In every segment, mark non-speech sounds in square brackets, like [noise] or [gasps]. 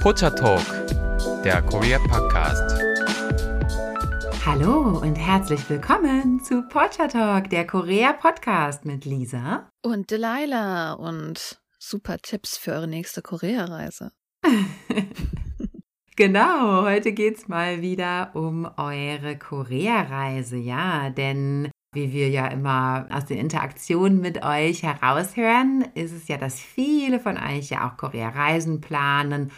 Pocha Talk, der Korea Podcast. Hallo und herzlich willkommen zu Pocha Talk, der Korea Podcast mit Lisa und Delilah und super Tipps für eure nächste Korea-Reise. [laughs] genau, heute geht es mal wieder um eure Korea-Reise, ja, denn wie wir ja immer aus den Interaktionen mit euch heraushören, ist es ja, dass viele von euch ja auch Korea-Reisen planen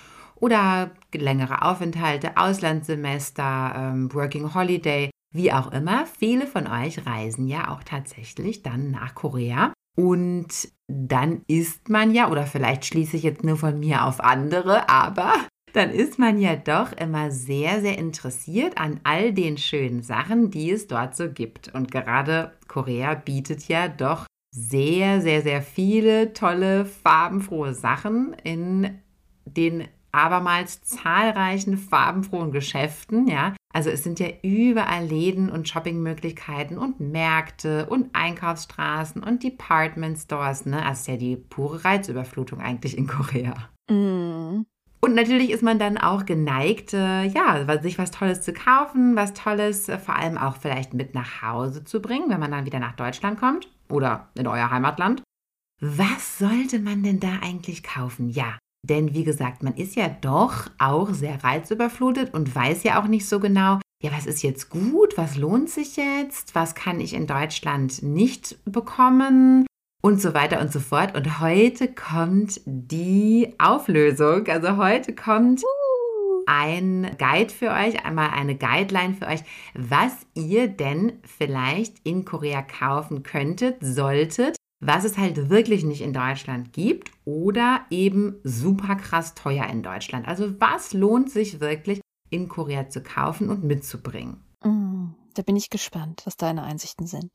oder längere Aufenthalte, Auslandssemester, ähm, Working Holiday, wie auch immer. Viele von euch reisen ja auch tatsächlich dann nach Korea. Und dann ist man ja, oder vielleicht schließe ich jetzt nur von mir auf andere, aber dann ist man ja doch immer sehr, sehr interessiert an all den schönen Sachen, die es dort so gibt. Und gerade Korea bietet ja doch sehr, sehr, sehr viele tolle, farbenfrohe Sachen in den abermals zahlreichen farbenfrohen Geschäften, ja. Also es sind ja überall Läden und Shoppingmöglichkeiten und Märkte und Einkaufsstraßen und Department Stores, ne? Also ist ja die pure Reizüberflutung eigentlich in Korea. Mm. Und natürlich ist man dann auch geneigt, äh, ja, sich was Tolles zu kaufen, was Tolles äh, vor allem auch vielleicht mit nach Hause zu bringen, wenn man dann wieder nach Deutschland kommt oder in euer Heimatland. Was sollte man denn da eigentlich kaufen? Ja, denn wie gesagt, man ist ja doch auch sehr reizüberflutet und weiß ja auch nicht so genau, ja, was ist jetzt gut, was lohnt sich jetzt, was kann ich in Deutschland nicht bekommen und so weiter und so fort. Und heute kommt die Auflösung. Also heute kommt ein Guide für euch, einmal eine Guideline für euch, was ihr denn vielleicht in Korea kaufen könntet, solltet, was es halt wirklich nicht in Deutschland gibt oder eben super krass teuer in Deutschland. Also was lohnt sich wirklich in Korea zu kaufen und mitzubringen? Mm, da bin ich gespannt, was deine Einsichten sind.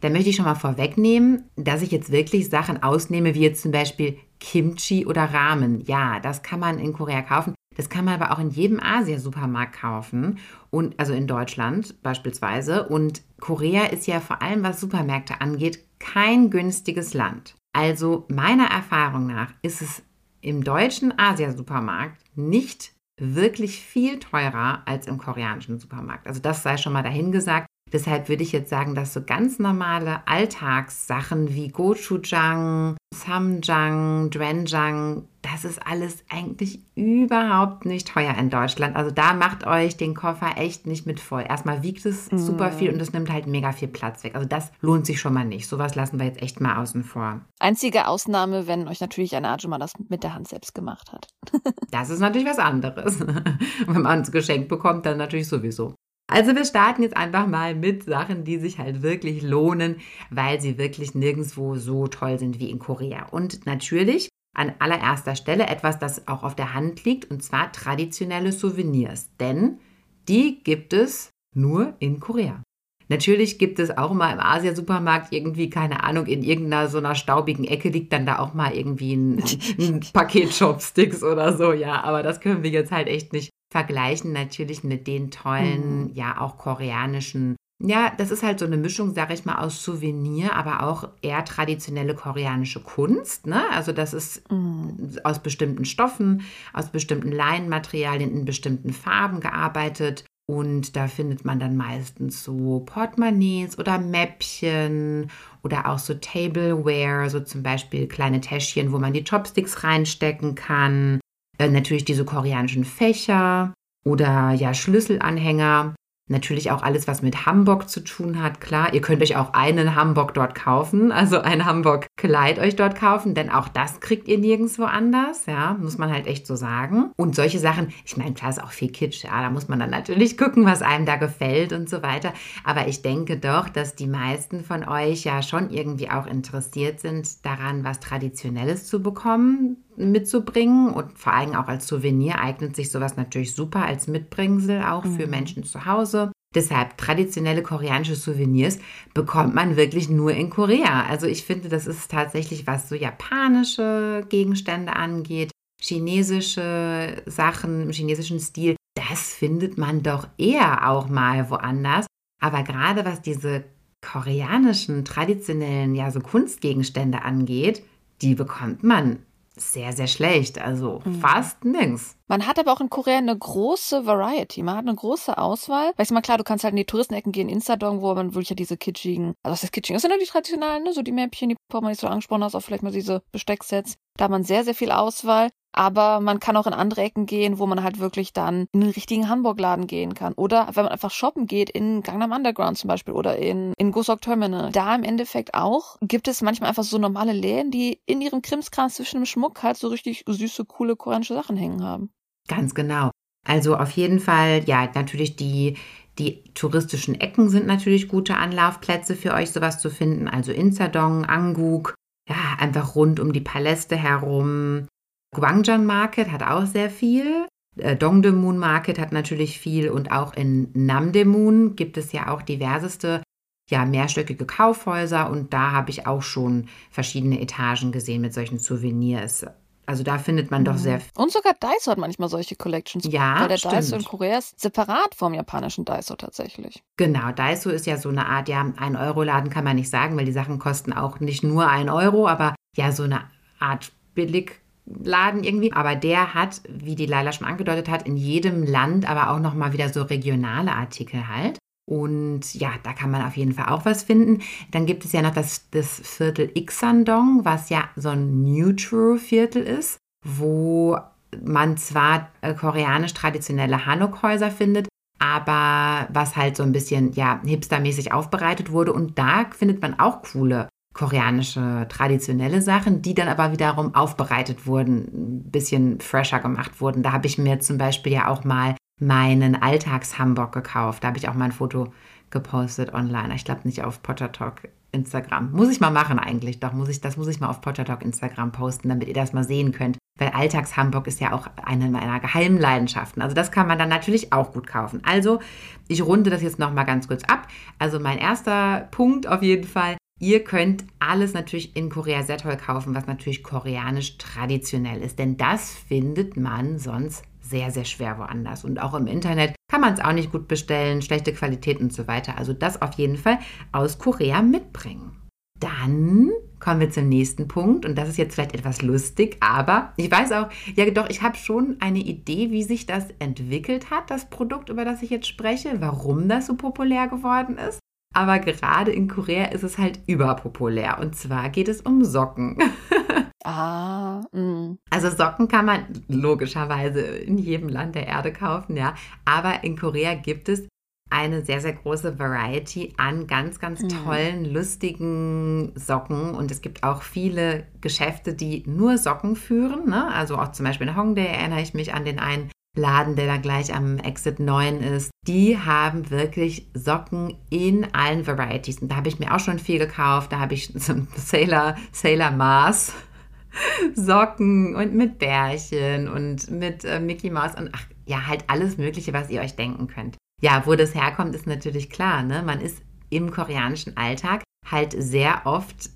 Da möchte ich schon mal vorwegnehmen, dass ich jetzt wirklich Sachen ausnehme, wie jetzt zum Beispiel Kimchi oder Ramen. Ja, das kann man in Korea kaufen. Das kann man aber auch in jedem Asia-Supermarkt kaufen und also in Deutschland beispielsweise. Und Korea ist ja vor allem, was Supermärkte angeht, kein günstiges Land. Also meiner Erfahrung nach ist es im deutschen Asia-Supermarkt nicht wirklich viel teurer als im koreanischen Supermarkt. Also das sei schon mal dahingesagt. Deshalb würde ich jetzt sagen, dass so ganz normale Alltagssachen wie Gochujang, Samjang, Doenjang, das ist alles eigentlich überhaupt nicht teuer in Deutschland. Also da macht euch den Koffer echt nicht mit voll. Erstmal wiegt es mm. super viel und es nimmt halt mega viel Platz weg. Also das lohnt sich schon mal nicht. Sowas lassen wir jetzt echt mal außen vor. Einzige Ausnahme, wenn euch natürlich ein Ajuma das mit der Hand selbst gemacht hat. [laughs] das ist natürlich was anderes. [laughs] Wenn man es geschenkt bekommt, dann natürlich sowieso. Also wir starten jetzt einfach mal mit Sachen, die sich halt wirklich lohnen, weil sie wirklich nirgendwo so toll sind wie in Korea. Und natürlich an allererster Stelle etwas, das auch auf der Hand liegt, und zwar traditionelle Souvenirs. Denn die gibt es nur in Korea. Natürlich gibt es auch mal im Asia-Supermarkt irgendwie, keine Ahnung, in irgendeiner so einer staubigen Ecke liegt dann da auch mal irgendwie ein, ein [laughs] Paket Chopsticks oder so, ja. Aber das können wir jetzt halt echt nicht vergleichen natürlich mit den tollen, mhm. ja auch koreanischen. Ja, das ist halt so eine Mischung, sage ich mal, aus Souvenir, aber auch eher traditionelle koreanische Kunst. Ne? Also das ist mhm. aus bestimmten Stoffen, aus bestimmten Leinenmaterialien in bestimmten Farben gearbeitet. Und da findet man dann meistens so Portemonnaies oder Mäppchen oder auch so Tableware, so zum Beispiel kleine Täschchen, wo man die Chopsticks reinstecken kann. Äh, natürlich diese koreanischen Fächer oder ja Schlüsselanhänger. Natürlich auch alles, was mit Hamburg zu tun hat, klar. Ihr könnt euch auch einen Hamburg dort kaufen, also ein Hamburg-Kleid euch dort kaufen, denn auch das kriegt ihr nirgendwo anders, ja, muss man halt echt so sagen. Und solche Sachen, ich meine, klar ist auch viel Kitsch, ja, da muss man dann natürlich gucken, was einem da gefällt und so weiter. Aber ich denke doch, dass die meisten von euch ja schon irgendwie auch interessiert sind daran, was Traditionelles zu bekommen mitzubringen und vor allem auch als Souvenir eignet sich sowas natürlich super als Mitbringsel auch für mhm. Menschen zu Hause. Deshalb traditionelle koreanische Souvenirs bekommt man wirklich nur in Korea. Also ich finde, das ist tatsächlich, was so japanische Gegenstände angeht, chinesische Sachen im chinesischen Stil, das findet man doch eher auch mal woanders. Aber gerade was diese koreanischen traditionellen, ja so Kunstgegenstände angeht, die bekommt man sehr, sehr schlecht. Also mhm. fast nix. Man hat aber auch in Korea eine große Variety. Man hat eine große Auswahl. Weißt du mal, klar, du kannst halt in die Touristenecken gehen, Instadong, wo man wirklich ja diese kitschigen, also was ist kitschigen? Das sind ja die traditionellen, ne? so die Mäppchen, die Papa nicht so angesprochen hast, auch vielleicht mal diese Bestecksets. Da hat man sehr, sehr viel Auswahl. Aber man kann auch in andere Ecken gehen, wo man halt wirklich dann in den richtigen Hamburg-Laden gehen kann. Oder wenn man einfach shoppen geht, in Gangnam Underground zum Beispiel oder in, in Gusok Terminal. Da im Endeffekt auch gibt es manchmal einfach so normale Läden, die in ihrem Krimskram zwischen dem Schmuck halt so richtig süße, coole koreanische Sachen hängen haben. Ganz genau. Also auf jeden Fall, ja, natürlich die, die touristischen Ecken sind natürlich gute Anlaufplätze für euch, sowas zu finden. Also Insadong, Anguk, ja, einfach rund um die Paläste herum. Guangzhou Market hat auch sehr viel. Äh, Dongdaemun Market hat natürlich viel und auch in Namdaemun gibt es ja auch diverseste ja, mehrstöckige Kaufhäuser und da habe ich auch schon verschiedene Etagen gesehen mit solchen Souvenirs. Also da findet man doch mhm. sehr viel. Und sogar Daiso hat manchmal solche Collections. Ja, Weil der stimmt. Daiso in Korea ist separat vom japanischen Daiso tatsächlich. Genau, Daiso ist ja so eine Art, ja, ein Euro-Laden kann man nicht sagen, weil die Sachen kosten auch nicht nur ein Euro, aber ja, so eine Art billig Laden irgendwie, aber der hat, wie die Laila schon angedeutet hat, in jedem Land aber auch noch mal wieder so regionale Artikel halt. Und ja, da kann man auf jeden Fall auch was finden. Dann gibt es ja noch das, das Viertel Ixandong, was ja so ein Neutral-Viertel ist, wo man zwar äh, koreanisch traditionelle Hanok-Häuser findet, aber was halt so ein bisschen ja hipstermäßig aufbereitet wurde. Und da findet man auch coole koreanische traditionelle Sachen, die dann aber wiederum aufbereitet wurden, ein bisschen fresher gemacht wurden. Da habe ich mir zum Beispiel ja auch mal meinen Alltags-Hamburg gekauft. Da habe ich auch mal ein Foto gepostet online. Ich glaube nicht auf Potter Talk Instagram. Muss ich mal machen eigentlich. Doch, muss ich, das muss ich mal auf Potter Talk Instagram posten, damit ihr das mal sehen könnt. Weil Alltags-Hamburg ist ja auch eine meiner geheimen Leidenschaften. Also das kann man dann natürlich auch gut kaufen. Also ich runde das jetzt nochmal ganz kurz ab. Also mein erster Punkt auf jeden Fall, Ihr könnt alles natürlich in Korea sehr toll kaufen, was natürlich koreanisch traditionell ist, denn das findet man sonst sehr, sehr schwer woanders. Und auch im Internet kann man es auch nicht gut bestellen, schlechte Qualität und so weiter. Also das auf jeden Fall aus Korea mitbringen. Dann kommen wir zum nächsten Punkt und das ist jetzt vielleicht etwas lustig, aber ich weiß auch, ja doch, ich habe schon eine Idee, wie sich das entwickelt hat, das Produkt, über das ich jetzt spreche, warum das so populär geworden ist. Aber gerade in Korea ist es halt überpopulär. Und zwar geht es um Socken. [laughs] ah, mh. Also Socken kann man logischerweise in jedem Land der Erde kaufen, ja. Aber in Korea gibt es eine sehr, sehr große Variety an ganz, ganz tollen, mhm. lustigen Socken. Und es gibt auch viele Geschäfte, die nur Socken führen. Ne? Also auch zum Beispiel in Hongdae erinnere ich mich an den einen Laden, der da gleich am Exit 9 ist, die haben wirklich Socken in allen Varieties. Und da habe ich mir auch schon viel gekauft. Da habe ich [laughs] so Sailor, Sailor Mars [laughs] Socken und mit Bärchen und mit äh, Mickey Mouse und ach, ja, halt alles Mögliche, was ihr euch denken könnt. Ja, wo das herkommt, ist natürlich klar. Ne? Man ist im koreanischen Alltag halt sehr oft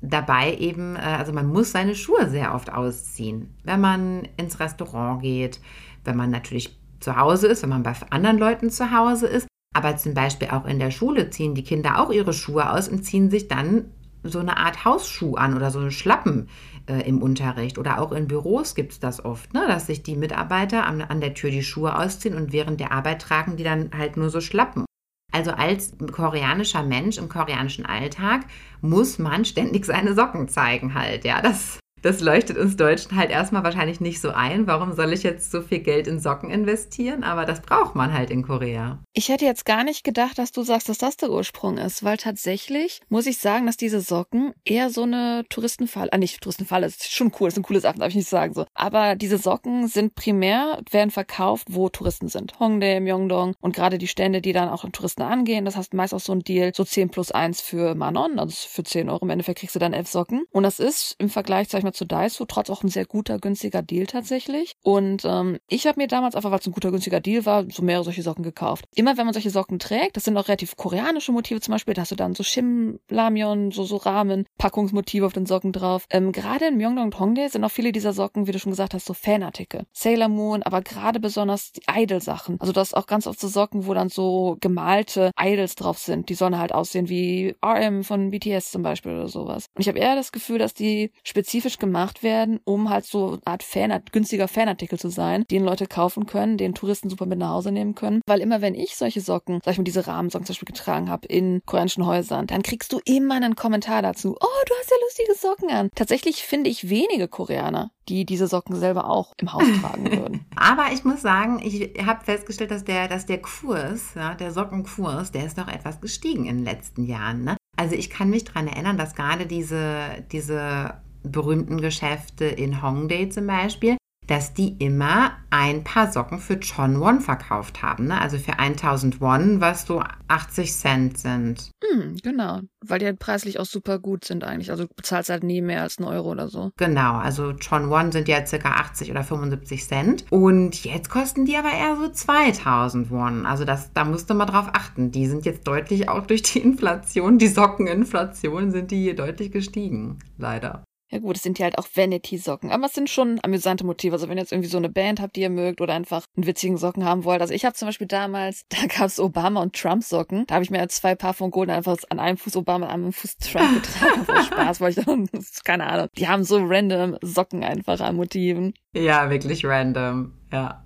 dabei eben, äh, also man muss seine Schuhe sehr oft ausziehen, wenn man ins Restaurant geht, wenn man natürlich zu Hause ist, wenn man bei anderen Leuten zu Hause ist. Aber zum Beispiel auch in der Schule ziehen die Kinder auch ihre Schuhe aus und ziehen sich dann so eine Art Hausschuh an oder so einen Schlappen äh, im Unterricht. Oder auch in Büros gibt es das oft, ne? dass sich die Mitarbeiter an, an der Tür die Schuhe ausziehen und während der Arbeit tragen die dann halt nur so Schlappen. Also als koreanischer Mensch im koreanischen Alltag muss man ständig seine Socken zeigen halt. Ja, das das leuchtet uns Deutschen halt erstmal wahrscheinlich nicht so ein. Warum soll ich jetzt so viel Geld in Socken investieren? Aber das braucht man halt in Korea. Ich hätte jetzt gar nicht gedacht, dass du sagst, dass das der Ursprung ist, weil tatsächlich muss ich sagen, dass diese Socken eher so eine Touristenfalle, ah nicht Touristenfalle, das ist schon cool, das sind coole Sachen, darf ich nicht sagen so. Aber diese Socken sind primär, werden verkauft, wo Touristen sind. Hongdae, Myeongdong und gerade die Stände, die dann auch Touristen angehen, das heißt meist auch so ein Deal, so 10 plus 1 für Manon, also für 10 Euro im Endeffekt kriegst du dann elf Socken. Und das ist im Vergleich, sag ich mal, zu Daiso trotz auch ein sehr guter, günstiger Deal tatsächlich. Und ähm, ich habe mir damals einfach, weil es ein guter, günstiger Deal war, so mehrere solche Socken gekauft. Immer wenn man solche Socken trägt, das sind auch relativ koreanische Motive zum Beispiel, da hast du dann so Shim, Lamion, so, so Rahmen, Packungsmotive auf den Socken drauf. Ähm, gerade in Myeongdong und Hongdae sind auch viele dieser Socken, wie du schon gesagt hast, so Fanartikel. Sailor Moon, aber gerade besonders die Idol-Sachen. Also du hast auch ganz oft so Socken, wo dann so gemalte Idols drauf sind. Die sollen halt aussehen wie RM von BTS zum Beispiel oder sowas. Und ich habe eher das Gefühl, dass die spezifisch gemacht werden, um halt so eine Art Fan, günstiger Fanartikel zu sein, den Leute kaufen können, den Touristen super mit nach Hause nehmen können. Weil immer wenn ich solche Socken, sag ich mal, diese Rahmensocken zum Beispiel getragen habe in koreanischen Häusern, dann kriegst du immer einen Kommentar dazu. Oh, du hast ja lustige Socken an. Tatsächlich finde ich wenige Koreaner, die diese Socken selber auch im Haus [laughs] tragen würden. Aber ich muss sagen, ich habe festgestellt, dass der, dass der Kurs, ja, der Sockenkurs, der ist doch etwas gestiegen in den letzten Jahren. Ne? Also ich kann mich daran erinnern, dass gerade diese, diese berühmten Geschäfte in Hongdae zum Beispiel, dass die immer ein paar Socken für Chon Won verkauft haben. Ne? Also für 1000 Won, was so 80 Cent sind. Hm, genau, weil die halt preislich auch super gut sind eigentlich. Also du bezahlst halt nie mehr als einen Euro oder so. Genau, also Chon Won sind ja circa 80 oder 75 Cent. Und jetzt kosten die aber eher so 2000 Won. Also das, da musste man drauf achten. Die sind jetzt deutlich auch durch die Inflation, die Sockeninflation, sind die hier deutlich gestiegen. Leider. Ja gut, es sind ja halt auch Vanity-Socken, aber es sind schon amüsante Motive. Also wenn ihr jetzt irgendwie so eine Band habt, die ihr mögt oder einfach einen witzigen Socken haben wollt. Also ich habe zum Beispiel damals, [laughs] da gab es Obama und Trump-Socken. Da habe ich mir zwei Paar von Golden einfach an einem Fuß Obama, an einem Fuß Trump getragen. Aus [laughs] Spaß, weil ich dann, [laughs] keine Ahnung, die haben so random Socken einfach an Motiven. Ja, wirklich random, ja.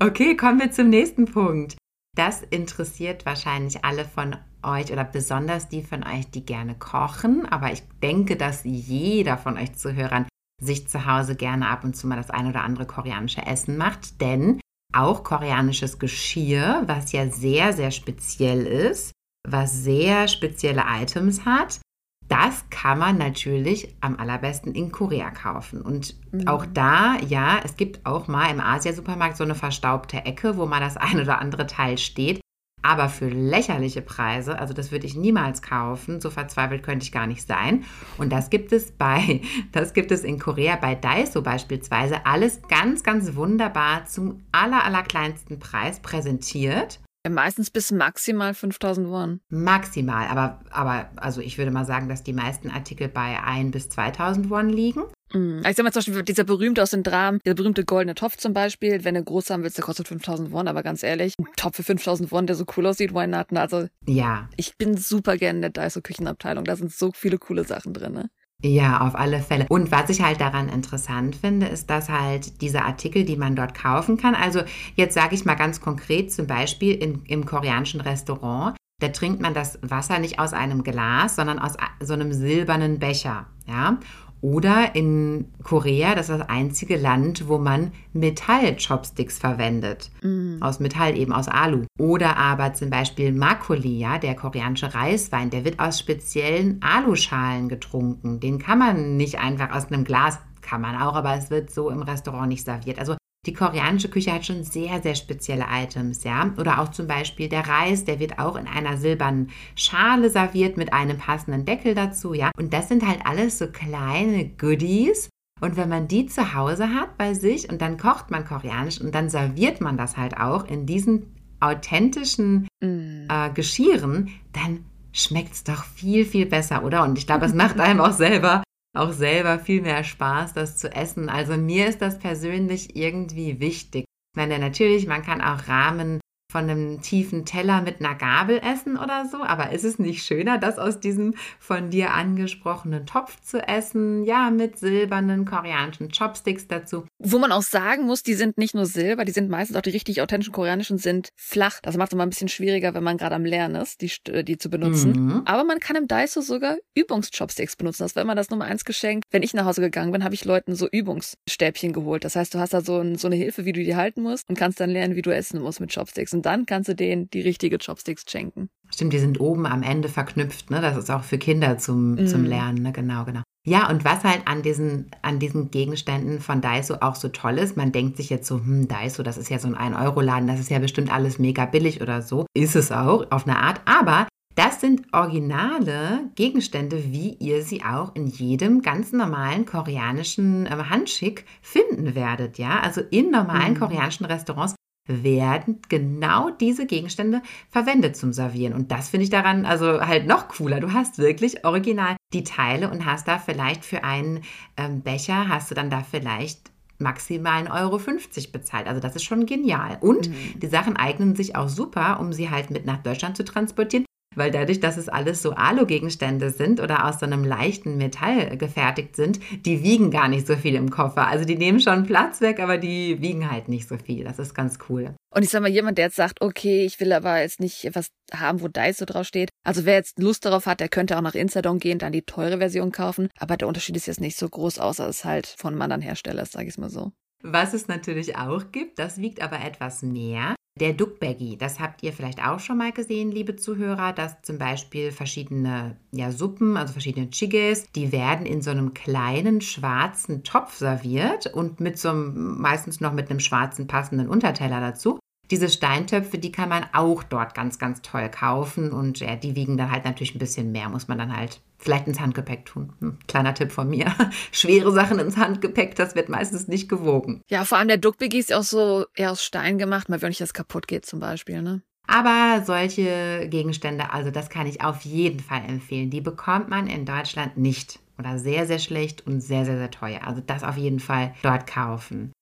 okay, kommen wir zum nächsten Punkt. Das interessiert wahrscheinlich alle von euch oder besonders die von euch, die gerne kochen. Aber ich denke, dass jeder von euch Zuhörern sich zu Hause gerne ab und zu mal das ein oder andere koreanische Essen macht. Denn auch koreanisches Geschirr, was ja sehr, sehr speziell ist, was sehr spezielle Items hat, das kann man natürlich am allerbesten in Korea kaufen. Und mhm. auch da, ja, es gibt auch mal im Asiasupermarkt so eine verstaubte Ecke, wo mal das [laughs] ein oder andere Teil steht. Aber für lächerliche Preise, also das würde ich niemals kaufen, so verzweifelt könnte ich gar nicht sein. Und das gibt es bei, [laughs] das gibt es in Korea bei Daiso beispielsweise alles ganz, ganz wunderbar zum aller, aller kleinsten Preis präsentiert. Meistens bis maximal 5000 Won. Maximal, aber, aber also ich würde mal sagen, dass die meisten Artikel bei 1 bis 2000 Won liegen. Mm. Ich sag mal zum Beispiel, dieser berühmte aus den Dramen, der berühmte goldene Topf zum Beispiel, wenn du groß haben willst, der kostet 5000 Won, aber ganz ehrlich, ein Topf für 5000 Won, der so cool aussieht, why not? Also, ja. Ich bin super gerne in der Daiso Küchenabteilung, da sind so viele coole Sachen drin, ne? Ja, auf alle Fälle. Und was ich halt daran interessant finde, ist, dass halt diese Artikel, die man dort kaufen kann, also jetzt sage ich mal ganz konkret, zum Beispiel in, im koreanischen Restaurant, da trinkt man das Wasser nicht aus einem Glas, sondern aus so einem silbernen Becher. Ja? Oder in Korea, das ist das einzige Land, wo man Metall-Chopsticks verwendet. Mm. Aus Metall, eben aus Alu. Oder aber zum Beispiel Makgeolli, ja, der koreanische Reiswein, der wird aus speziellen Aluschalen getrunken. Den kann man nicht einfach aus einem Glas, kann man auch, aber es wird so im Restaurant nicht serviert. Also die koreanische Küche hat schon sehr, sehr spezielle Items, ja. Oder auch zum Beispiel der Reis, der wird auch in einer silbernen Schale serviert mit einem passenden Deckel dazu, ja. Und das sind halt alles so kleine Goodies. Und wenn man die zu Hause hat bei sich und dann kocht man koreanisch und dann serviert man das halt auch in diesen authentischen mm. äh, Geschirren, dann schmeckt es doch viel, viel besser, oder? Und ich glaube, es macht einem auch selber auch selber viel mehr Spaß, das zu essen. Also mir ist das persönlich irgendwie wichtig. Ich meine, natürlich, man kann auch Rahmen von einem tiefen Teller mit einer Gabel essen oder so, aber ist es nicht schöner, das aus diesem von dir angesprochenen Topf zu essen? Ja, mit silbernen koreanischen Chopsticks dazu. Wo man auch sagen muss, die sind nicht nur silber, die sind meistens auch die richtig authentischen koreanischen sind flach. Das macht es immer ein bisschen schwieriger, wenn man gerade am Lernen ist, die, die zu benutzen. Mhm. Aber man kann im Daiso sogar Übungschopsticks benutzen. Das war immer das Nummer eins Geschenk. Wenn ich nach Hause gegangen bin, habe ich Leuten so Übungsstäbchen geholt. Das heißt, du hast da so, ein, so eine Hilfe, wie du die halten musst und kannst dann lernen, wie du essen musst mit Chopsticks und dann kannst du denen die richtige Chopsticks schenken. Stimmt, die sind oben am Ende verknüpft, ne? Das ist auch für Kinder zum, mm. zum Lernen, ne? Genau, genau. Ja, und was halt an diesen, an diesen Gegenständen von Daiso auch so toll ist, man denkt sich jetzt so, hm, Daiso, das ist ja so ein 1-Euro-Laden, das ist ja bestimmt alles mega billig oder so. Ist es auch, auf eine Art. Aber Das sind originale Gegenstände, wie ihr sie auch in jedem ganz normalen koreanischen äh, Handschick finden werdet. Ja, also in normalen Mhm. koreanischen Restaurants werden genau diese Gegenstände verwendet zum Servieren. Und das finde ich daran also halt noch cooler. Du hast wirklich original die Teile und hast da vielleicht für einen ähm, Becher, hast du dann da vielleicht maximal 1,50 Euro bezahlt. Also das ist schon genial. Und Mhm. die Sachen eignen sich auch super, um sie halt mit nach Deutschland zu transportieren. Weil dadurch, dass es alles so Alu-Gegenstände sind oder aus so einem leichten Metall gefertigt sind, die wiegen gar nicht so viel im Koffer. Also die nehmen schon Platz weg, aber die wiegen halt nicht so viel. Das ist ganz cool. Und ich sag mal, jemand, der jetzt sagt, okay, ich will aber jetzt nicht etwas haben, wo Daiso drauf steht. Also wer jetzt Lust darauf hat, der könnte auch nach Instadong gehen, dann die teure Version kaufen. Aber der Unterschied ist jetzt nicht so groß, außer es halt von einem anderen Hersteller ist, sag ich mal so. Was es natürlich auch gibt, das wiegt aber etwas mehr. Der Duckbaggy, das habt ihr vielleicht auch schon mal gesehen, liebe Zuhörer, dass zum Beispiel verschiedene ja, Suppen, also verschiedene Chiges, die werden in so einem kleinen schwarzen Topf serviert und mit so einem, meistens noch mit einem schwarzen passenden Unterteller dazu. Diese Steintöpfe, die kann man auch dort ganz, ganz toll kaufen und ja, die wiegen dann halt natürlich ein bisschen mehr, muss man dann halt vielleicht ins Handgepäck tun. Hm, kleiner Tipp von mir. [laughs] Schwere Sachen ins Handgepäck, das wird meistens nicht gewogen. Ja, vor allem der Duckbiggie ist auch so eher aus Stein gemacht, mal wenn nicht das kaputt geht zum Beispiel, ne? Aber solche Gegenstände, also das kann ich auf jeden Fall empfehlen. Die bekommt man in Deutschland nicht oder sehr, sehr schlecht und sehr, sehr, sehr teuer. Also das auf jeden Fall dort kaufen.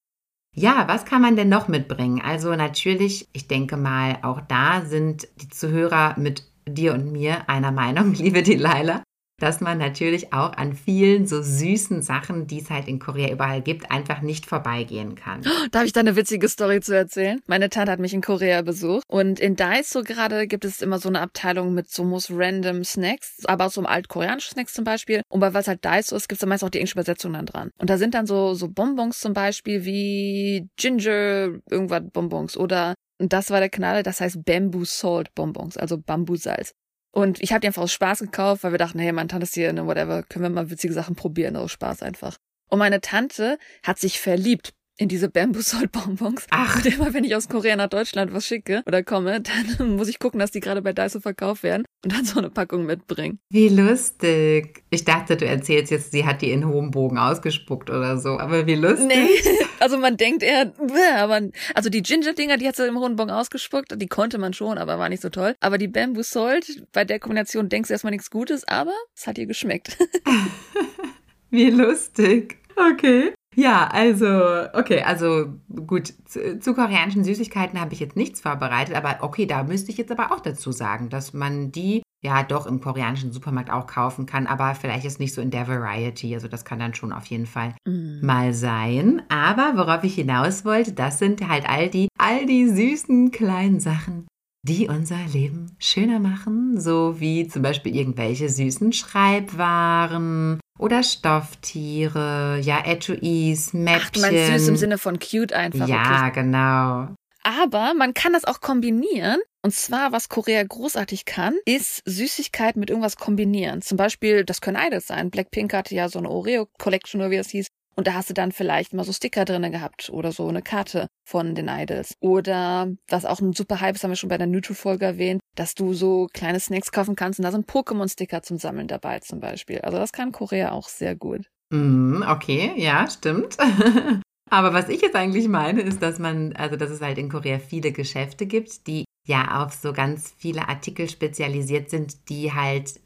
Ja, was kann man denn noch mitbringen? Also natürlich, ich denke mal, auch da sind die Zuhörer mit dir und mir einer Meinung, [laughs] liebe Delilah, dass man natürlich auch an vielen so süßen Sachen, die es halt in Korea überall gibt, einfach nicht vorbeigehen kann. [gasps] Da habe ich da eine witzige Story zu erzählen. Meine Tante hat mich in Korea besucht und in Daiso gerade gibt es immer so eine Abteilung mit so most random Snacks, aber auch so altkoreanische Snacks zum Beispiel. Und weil es halt Daiso ist, gibt es meist auch die englische Übersetzung dann dran. Und da sind dann so, so Bonbons zum Beispiel wie Ginger irgendwas Bonbons oder und das war der Knalle, das heißt Bamboo Salt Bonbons, also Bambusalz. Und ich habe die einfach aus Spaß gekauft, weil wir dachten, hey, meine Tante ist hier, ne, whatever, können wir mal witzige Sachen probieren, aus Spaß einfach. Und meine Tante hat sich verliebt in diese Bamboo Salt Bonbons. Ach. Und immer wenn ich aus Korea nach Deutschland was schicke oder komme, dann [laughs] muss ich gucken, dass die gerade bei Daiso verkauft werden und dann so eine Packung mitbringen. Wie lustig. Ich dachte, du erzählst jetzt, sie hat die in hohem Bogen ausgespuckt oder so. Aber wie lustig. Nee, [laughs] also man denkt eher, aber also die Ginger-Dinger, die hat sie im hohen Bon ausgespuckt, die konnte man schon, aber war nicht so toll. Aber die Bamboo Salt, bei der Kombination denkst du erstmal nichts Gutes, aber es hat ihr geschmeckt. [laughs] Wie lustig. Okay. Ja, also, okay, also gut, zu, zu koreanischen Süßigkeiten habe ich jetzt nichts vorbereitet, aber okay, da müsste ich jetzt aber auch dazu sagen, dass man die ja doch im koreanischen Supermarkt auch kaufen kann, aber vielleicht ist nicht so in der Variety, also das kann dann schon auf jeden Fall Mm. mal sein. Aber worauf ich hinaus wollte, das sind halt all die, all die süßen kleinen Sachen, die unser Leben schöner machen, so wie zum Beispiel irgendwelche süßen Schreibwaren oder Stofftiere, ja, Etuis, Mäppchen. Ach, du süß im Sinne von cute einfach. Ja, Okay. genau. Aber man kann das auch kombinieren. Und zwar, was Korea großartig kann, ist Süßigkeiten mit irgendwas kombinieren. Zum Beispiel, das können Idols sein. Blackpink hatte ja so eine Oreo-Collection, oder wie es hieß. Und da hast du dann vielleicht mal so Sticker drinne gehabt oder so eine Karte von den Idols. Oder was auch ein super Hype ist, haben wir schon bei der Nutri-Folge erwähnt, dass du so kleine Snacks kaufen kannst und da sind Pokémon-Sticker zum Sammeln dabei zum Beispiel. Also das kann Korea auch sehr gut. Mm, okay, ja, stimmt. [laughs] Aber was ich jetzt eigentlich meine, ist, dass man, also dass es halt in Korea viele Geschäfte gibt, die ja auf so ganz viele Artikel spezialisiert sind, die halt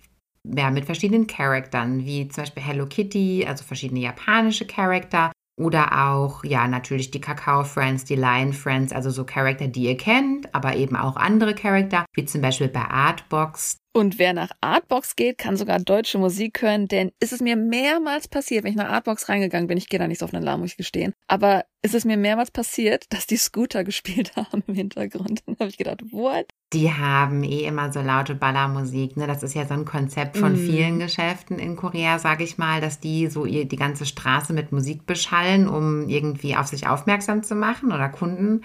ja, mit verschiedenen Charaktern, wie zum Beispiel Hello Kitty, also verschiedene japanische Charakter oder auch, ja, natürlich die Kakao Friends, die Lion Friends, also so Charakter, die ihr kennt, aber eben auch andere Charakter, wie zum Beispiel bei Artbox. Und wer nach Artbox geht, kann sogar deutsche Musik hören, denn ist es mir mehrmals passiert, wenn ich nach Artbox reingegangen bin, ich gehe da nicht so auf einen Alarm, muss ich gestehen, aber ist es mir mehrmals passiert, dass die Scooter [laughs] gespielt haben im Hintergrund. Dann habe ich gedacht, what? Die haben eh immer so laute Ballermusik. Ne? Das ist ja so ein Konzept von Mm. vielen Geschäften in Korea, sage ich mal, dass die so ihr, die ganze Straße mit Musik beschallen, um irgendwie auf sich aufmerksam zu machen oder Kunden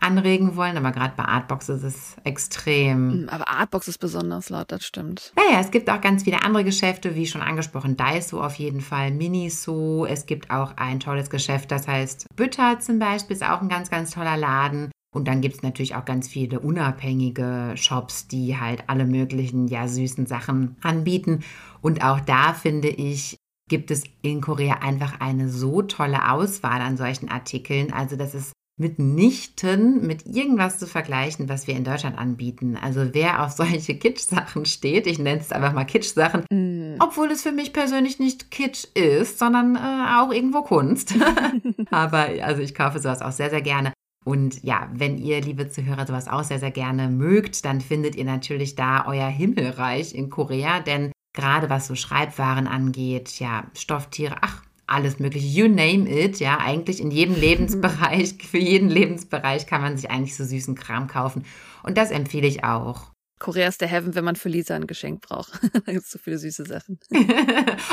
anregen wollen. Aber gerade bei Artbox ist es extrem. Hm, Aber Artbox ist besonders laut, das stimmt. Naja, es gibt auch ganz viele andere Geschäfte, wie schon angesprochen, Daiso auf jeden Fall, Miniso. Es gibt auch ein tolles Geschäft, das heißt Bütter zum Beispiel, ist auch ein ganz, ganz toller Laden. Und dann gibt es natürlich auch ganz viele unabhängige Shops, die halt alle möglichen, ja, süßen Sachen anbieten. Und auch da finde ich, gibt es in Korea einfach eine so tolle Auswahl an solchen Artikeln. Also das ist mitnichten mit irgendwas zu vergleichen, was wir in Deutschland anbieten. Also wer auf solche Kitsch-Sachen steht, ich nenne es einfach mal Kitsch-Sachen, mm. obwohl es für mich persönlich nicht Kitsch ist, sondern äh, auch irgendwo Kunst. [laughs] Aber also ich kaufe sowas auch sehr, sehr gerne. Und ja, wenn ihr, liebe Zuhörer, sowas auch sehr, sehr gerne mögt, dann findet ihr natürlich da euer Himmelreich in Korea. Denn gerade was so Schreibwaren angeht, ja, Stofftiere, ach, alles mögliche, you name it, ja, eigentlich in jedem [laughs] Lebensbereich, für jeden Lebensbereich kann man sich eigentlich so süßen Kram kaufen. Und das empfehle ich auch. Korea ist der Heaven, wenn man für Lisa ein Geschenk braucht. [laughs] da gibt es so viele süße Sachen.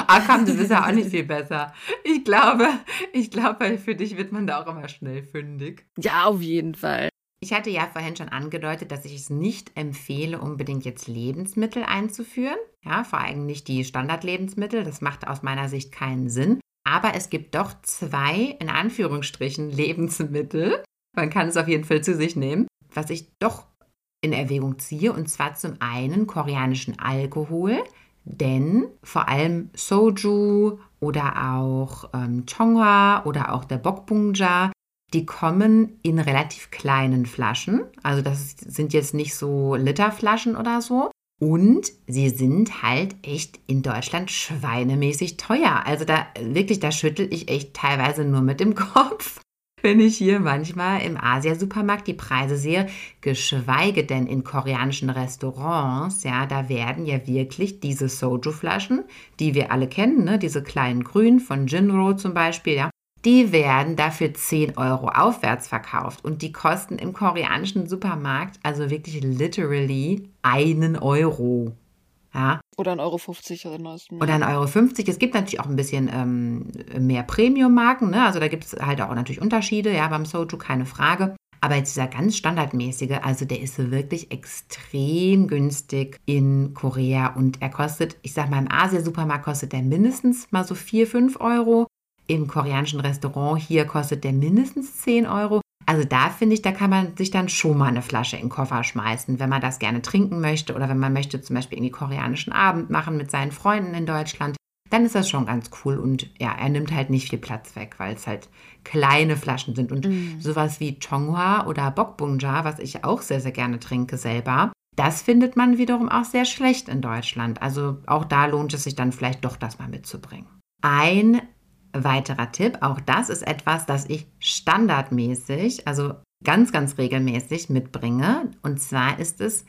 Ach [laughs] komm, du bist ja auch nicht viel besser. Ich glaube, ich glaube, für dich wird man da auch immer schnell fündig. Ja, auf jeden Fall. Ich hatte ja vorhin schon angedeutet, dass ich es nicht empfehle, unbedingt jetzt Lebensmittel einzuführen. Ja, vor allem nicht die Standardlebensmittel. Das macht aus meiner Sicht keinen Sinn. Aber es gibt doch zwei, in Anführungsstrichen, Lebensmittel. Man kann es auf jeden Fall zu sich nehmen, was ich doch in Erwägung ziehe. Und zwar zum einen koreanischen Alkohol, denn vor allem Soju oder auch ähm, Chonghwa oder auch der Bokbungja, die kommen in relativ kleinen Flaschen. Also das sind jetzt nicht so Literflaschen oder so. Und sie sind halt echt in Deutschland schweinemäßig teuer. Also da wirklich, da schüttel ich echt teilweise nur mit dem [laughs] Kopf wenn ich hier manchmal im Asiasupermarkt die Preise sehe, geschweige denn in koreanischen Restaurants, ja, da werden ja wirklich diese Soju-Flaschen, die wir alle kennen, ne, diese kleinen grünen von Jinro zum Beispiel, ja, die werden dafür 10 Euro aufwärts verkauft und die kosten im koreanischen Supermarkt also wirklich literally einen Euro. Ja. Oder 1,50 Euro 50 oder neuesten. Oder 1,50 Euro. 50. Es gibt natürlich auch ein bisschen ähm, mehr Premium-Marken. Ne? Also da gibt es halt auch natürlich Unterschiede, ja, beim Soju, keine Frage. Aber jetzt dieser ganz standardmäßige, also der ist wirklich extrem günstig in Korea und er kostet, ich sag mal, im Asia-Supermarkt kostet der mindestens mal so 4, 5 Euro. Im koreanischen Restaurant hier kostet der mindestens 10 Euro. Also da finde ich, da kann man sich dann schon mal eine Flasche in den Koffer schmeißen, wenn man das gerne trinken möchte oder wenn man möchte zum Beispiel irgendwie koreanischen Abend machen mit seinen Freunden in Deutschland. Dann ist das schon ganz cool und ja, er nimmt halt nicht viel Platz weg, weil es halt kleine Flaschen sind. Und mm. sowas wie Chonghua oder Bokbungja, was ich auch sehr, sehr gerne trinke selber, das findet man wiederum auch sehr schlecht in Deutschland. Also auch da lohnt es sich dann vielleicht doch, das mal mitzubringen. Ein weiterer Tipp, auch das ist etwas, das ich standardmäßig, also ganz, ganz regelmäßig mitbringe. Und zwar ist es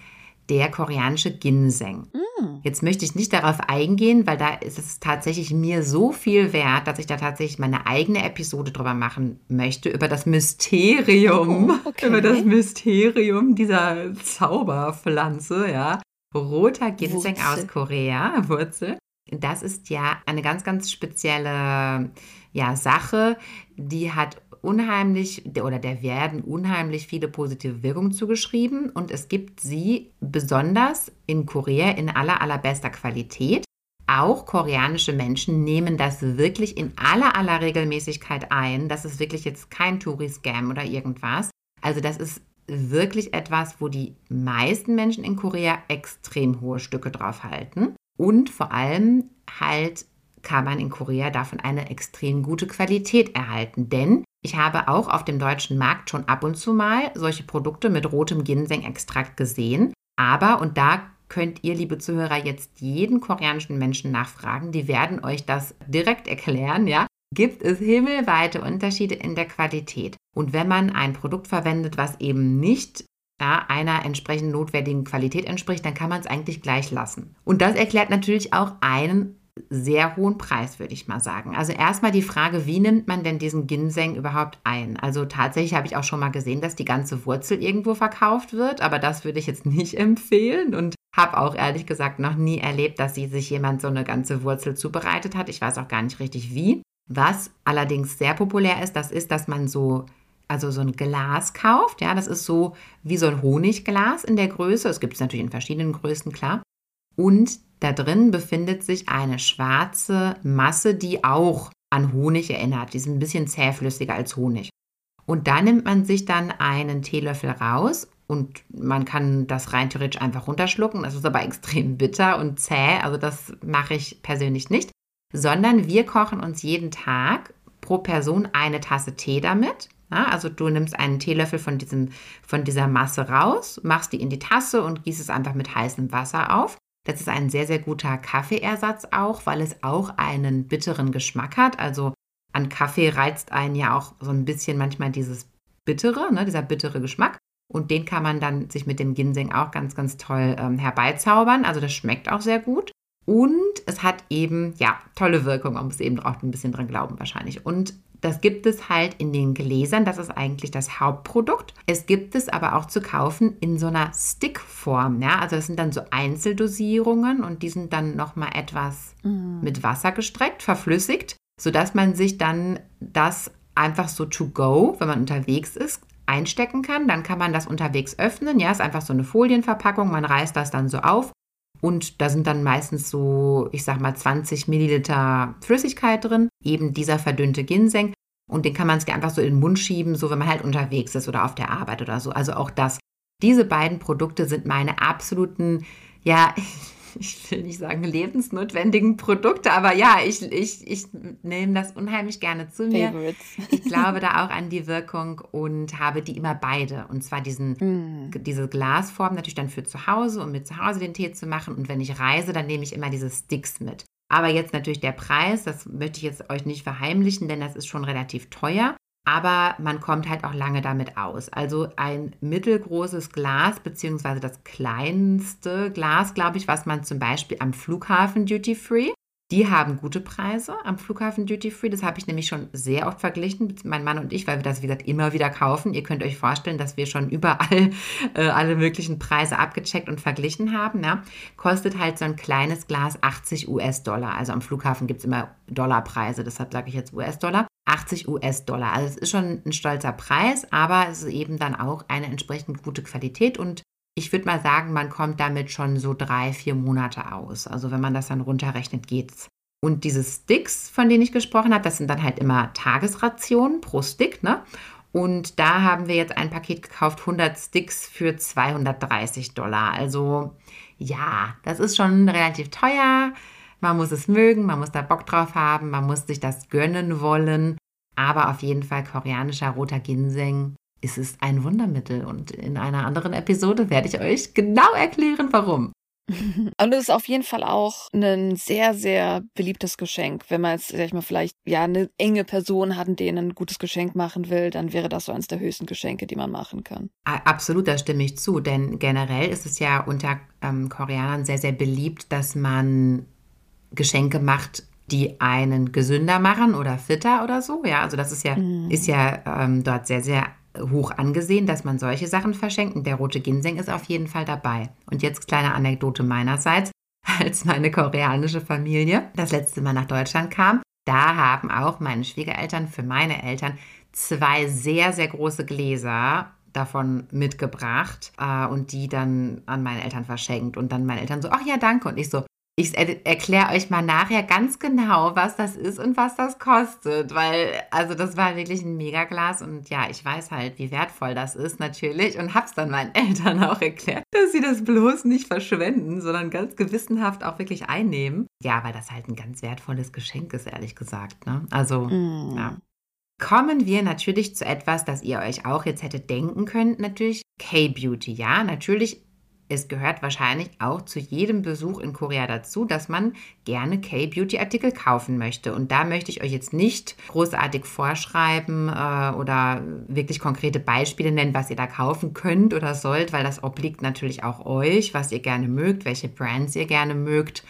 der koreanische Ginseng. Mm. Jetzt möchte ich nicht darauf eingehen, weil da ist es tatsächlich mir so viel wert, dass ich da tatsächlich meine eigene Episode drüber machen möchte, über das Mysterium, oh, [laughs] okay. über das Mysterium dieser Zauberpflanze, ja. Roter Ginseng Wurzel. aus Korea, Wurzel. Das ist ja eine ganz, ganz spezielle ja, Sache, die hat unheimlich oder der werden unheimlich viele positive Wirkungen zugeschrieben und es gibt sie besonders in Korea in aller allerbester Qualität. Auch koreanische Menschen nehmen das wirklich in aller aller Regelmäßigkeit ein. Das ist wirklich jetzt kein Touri-Scam oder irgendwas. Also das ist wirklich etwas, wo die meisten Menschen in Korea extrem hohe Stücke drauf halten. Und vor allem halt kann man in Korea davon eine extrem gute Qualität erhalten. Denn ich habe auch auf dem deutschen Markt schon ab und zu mal solche Produkte mit rotem Ginseng-Extrakt gesehen. Aber, und da könnt ihr, liebe Zuhörer, jetzt jeden koreanischen Menschen nachfragen, die werden euch das direkt erklären, ja, gibt es himmelweite Unterschiede in der Qualität. Und wenn man ein Produkt verwendet, was eben nicht ja, einer entsprechend notwendigen Qualität entspricht, dann kann man es eigentlich gleich lassen. Und das erklärt natürlich auch einen sehr hohen Preis, würde ich mal sagen. Also erstmal die Frage, wie nimmt man denn diesen Ginseng überhaupt ein? Also tatsächlich habe ich auch schon mal gesehen, dass die ganze Wurzel irgendwo verkauft wird, aber das würde ich jetzt [laughs] nicht empfehlen und habe auch ehrlich gesagt noch nie erlebt, dass sich jemand so eine ganze Wurzel zubereitet hat. Ich weiß auch gar nicht richtig wie. Was allerdings sehr populär ist, das ist, dass man so also so ein Glas kauft. Ja, das ist so wie so ein Honigglas in der Größe. Es gibt es natürlich in verschiedenen Größen, klar. Und da drin befindet sich eine schwarze Masse, die auch an Honig erinnert. Die ist ein bisschen zähflüssiger als Honig. Und da nimmt man sich dann einen Teelöffel raus und man kann das rein theoretisch einfach runterschlucken. Das ist aber [laughs] extrem bitter und zäh. Also das mache ich persönlich nicht. Sondern wir kochen uns jeden Tag pro Person eine Tasse Tee damit. Ja, also du nimmst einen Teelöffel von, diesem, von dieser Masse raus, machst die in die Tasse und gießt es einfach mit heißem Wasser auf. Das ist ein sehr, sehr guter Kaffeeersatz auch, weil es auch einen bitteren Geschmack hat. Also an Kaffee reizt einen ja auch so ein bisschen manchmal dieses Bittere, ne, dieser bittere Geschmack. Und den kann man dann sich mit dem Ginseng auch ganz, ganz toll ähm, herbeizaubern. Also das schmeckt auch sehr gut. Und es hat eben, ja, tolle Wirkung. Man muss eben auch ein bisschen dran glauben wahrscheinlich. Und das gibt es halt in den Gläsern. Das ist eigentlich das Hauptprodukt. Es gibt es aber auch zu kaufen in so einer Stickform. Ja? Also das sind dann so Einzeldosierungen und die sind dann nochmal etwas mm. mit Wasser gestreckt, verflüssigt, sodass man sich dann das einfach so to go, wenn man unterwegs ist, einstecken kann. Dann kann man das unterwegs öffnen. Ja, ist einfach so eine Folienverpackung. Man reißt das dann so auf. Und da sind dann meistens so, ich sag mal, 20 Milliliter Flüssigkeit drin. Eben dieser verdünnte Ginseng. Und den kann man sich einfach so in den Mund schieben, so wenn man halt unterwegs ist oder auf der Arbeit oder so. Also auch das. Diese beiden Produkte sind meine absoluten, ja, [laughs] [laughs] ich will nicht sagen lebensnotwendigen Produkte, aber ja, ich, ich, ich nehme das unheimlich gerne zu mir. Favorites. Ich glaube da [laughs] auch an die Wirkung und habe die immer beide. Und zwar diesen, mm. diese Glasform natürlich dann für zu Hause, um mir zu Hause den Tee zu machen. Und wenn ich reise, dann nehme ich immer diese Sticks mit. Aber jetzt natürlich der Preis, das möchte ich jetzt euch nicht verheimlichen, denn das ist schon relativ teuer aber man kommt halt auch lange damit aus. Also ein mittelgroßes Glas, beziehungsweise das kleinste Glas, glaube ich, was man zum Beispiel am Flughafen Duty Free, die haben gute Preise am Flughafen Duty Free. Das habe ich nämlich schon sehr oft verglichen, mein Mann und ich, weil wir das, wie gesagt, immer wieder kaufen. Ihr könnt euch vorstellen, dass wir schon überall [laughs] äh, alle möglichen Preise abgecheckt und verglichen haben. Ja. Kostet halt so ein kleines Glas 80 US-Dollar. Also am Flughafen gibt es immer Dollarpreise, deshalb sage ich jetzt US-Dollar. 80 US-Dollar. Also es ist schon ein stolzer Preis, aber es ist eben dann auch eine entsprechend gute Qualität und ich würde mal sagen, man kommt damit schon so drei, vier Monate aus. Also wenn man das dann runterrechnet, geht's. Und diese Sticks, von denen ich gesprochen habe, das sind dann halt immer Tagesrationen pro Stick, ne? Und da haben wir jetzt ein Paket gekauft, 100 Sticks für 230 Dollar. Also ja, das ist schon relativ teuer. Man muss es mögen, man muss da Bock drauf haben, man muss sich das gönnen wollen. Aber auf jeden Fall koreanischer roter Ginseng ist es ein Wundermittel. Und in einer anderen Episode werde ich euch genau erklären, warum. [laughs] Und es ist auf jeden Fall auch ein sehr, sehr beliebtes Geschenk. Wenn man jetzt, sag ich mal, vielleicht ja eine enge Person hat, denen ein gutes Geschenk machen will, dann wäre das so eines der höchsten Geschenke, die man machen kann. Absolut, da stimme ich zu. Denn generell ist es ja unter ähm, Koreanern sehr, sehr beliebt, dass man Geschenke macht, die einen gesünder machen oder fitter oder so. Ja, also das ist ja, mhm. ist ja ähm, dort sehr, sehr hoch angesehen, dass man solche Sachen verschenkt. Und der rote Ginseng ist auf jeden Fall dabei. Und jetzt kleine Anekdote meinerseits. [laughs] Als meine koreanische Familie das letzte Mal nach Deutschland kam, da haben auch meine Schwiegereltern für meine Eltern zwei sehr, sehr große Gläser davon mitgebracht äh, und die dann an meine Eltern verschenkt. Und dann meine Eltern so, ach ja, danke. Und ich so, ich erkläre euch mal nachher ganz genau, was das ist und was das kostet, weil also das war wirklich ein Megaglas und ja, ich weiß halt, wie wertvoll das ist natürlich und hab's dann meinen [laughs] Eltern auch erklärt, dass sie das bloß nicht verschwenden, sondern ganz gewissenhaft auch wirklich einnehmen. Ja, weil das halt ein ganz wertvolles Geschenk ist, ehrlich gesagt. Ne? Also, mm. ja. Kommen wir natürlich zu etwas, das ihr euch auch jetzt hättet denken können, natürlich K-Beauty. Ja, natürlich es gehört wahrscheinlich auch zu jedem Besuch in Korea dazu, dass man gerne K-Beauty-Artikel kaufen möchte. Und da möchte ich euch jetzt nicht großartig vorschreiben äh, oder wirklich konkrete Beispiele nennen, was ihr da kaufen könnt oder sollt, weil das obliegt natürlich auch euch, was ihr gerne mögt, welche Brands ihr gerne mögt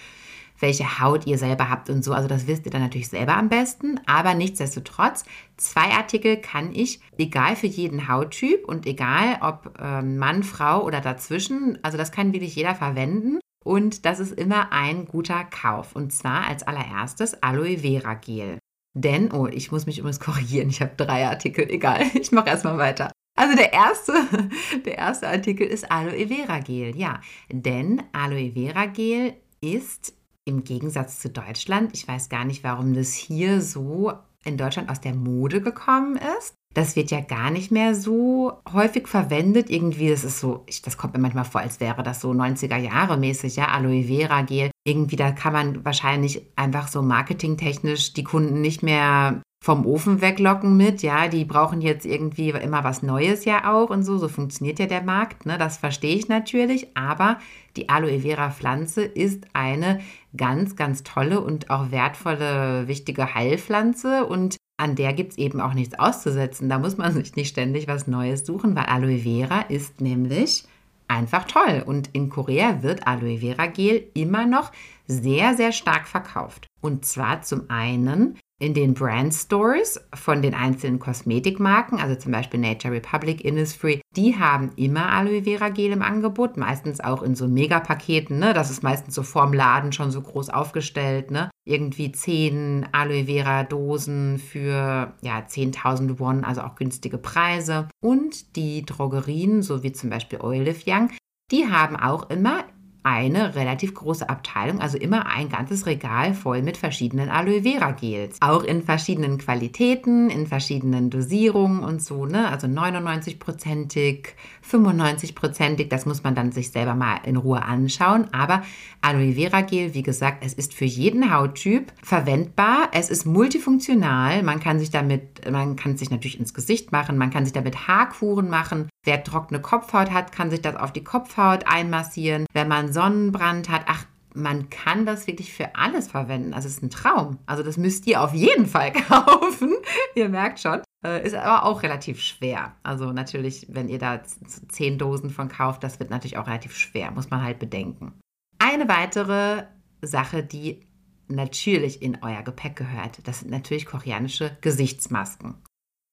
welche Haut ihr selber habt und so. Also das wisst ihr dann natürlich selber am besten. Aber nichtsdestotrotz, zwei Artikel kann ich, egal für jeden Hauttyp und egal ob äh, Mann, Frau oder dazwischen, also das kann wirklich jeder verwenden. Und das ist immer ein guter Kauf. Und zwar als allererstes Aloe Vera Gel. Denn, oh, ich muss mich übrigens korrigieren, ich habe drei Artikel, egal, [laughs] ich mache erstmal weiter. Also der erste, [laughs] der erste Artikel ist Aloe Vera Gel, ja. Denn Aloe Vera Gel ist im Gegensatz zu Deutschland, ich weiß gar nicht, warum das hier so in Deutschland aus der Mode gekommen ist. das wird ja gar nicht mehr so häufig verwendet. Irgendwie, das ist so, ich, das kommt mir manchmal vor, als wäre das so 90er Jahre mäßig, ja, Aloe Vera Gel. Irgendwie, da kann man wahrscheinlich einfach so marketingtechnisch die Kunden nicht mehr vom Ofen weglocken mit, ja, die brauchen jetzt irgendwie immer was Neues ja auch und so, so funktioniert ja der Markt, ne, das verstehe ich natürlich, aber die Aloe Vera Pflanze ist eine ganz, ganz tolle und auch wertvolle, wichtige Heilpflanze und an der gibt es eben auch nichts auszusetzen. Da muss man sich nicht ständig was Neues suchen, weil Aloe Vera ist nämlich einfach toll. Und in Korea wird Aloe Vera Gel immer noch sehr, sehr stark verkauft. Und zwar zum einen in den Brand Stores von den einzelnen Kosmetikmarken, also zum Beispiel Nature Republic, Innisfree, die haben immer Aloe Vera Gel im Angebot, meistens auch in so Megapaketen, ne? Das ist meistens so vorm Laden schon so groß aufgestellt, ne? Irgendwie zehn Aloe Vera Dosen für ja 10.000 Won, also auch günstige Preise. Und die Drogerien, so wie zum Beispiel Olive Young, die haben auch immer eine relativ große Abteilung, also immer ein ganzes Regal voll mit verschiedenen Aloe Vera Gels. Auch in verschiedenen Qualitäten, in verschiedenen Dosierungen und so, ne? Also 99-prozentig, 95-prozentig, das muss man dann sich selber mal in Ruhe anschauen. Aber Aloe Vera Gel, wie gesagt, es ist für jeden Hauttyp verwendbar. Es ist multifunktional. Man kann sich damit, man kann es sich natürlich ins Gesicht machen, man kann sich damit Haarkuren machen. Wer trockene Kopfhaut hat, kann sich das auf die Kopfhaut einmassieren. Wenn man Sonnenbrand hat, ach, man kann das wirklich für alles verwenden. Also es ist ein Traum. Also das müsst ihr auf jeden Fall [laughs] kaufen. ihr merkt schon. Äh, ist aber auch relativ schwer. Also natürlich, wenn ihr da zehn Dosen von kauft, das wird natürlich auch relativ schwer. Muss man halt bedenken. Eine weitere Sache, die natürlich in euer Gepäck gehört, das sind natürlich koreanische Gesichtsmasken.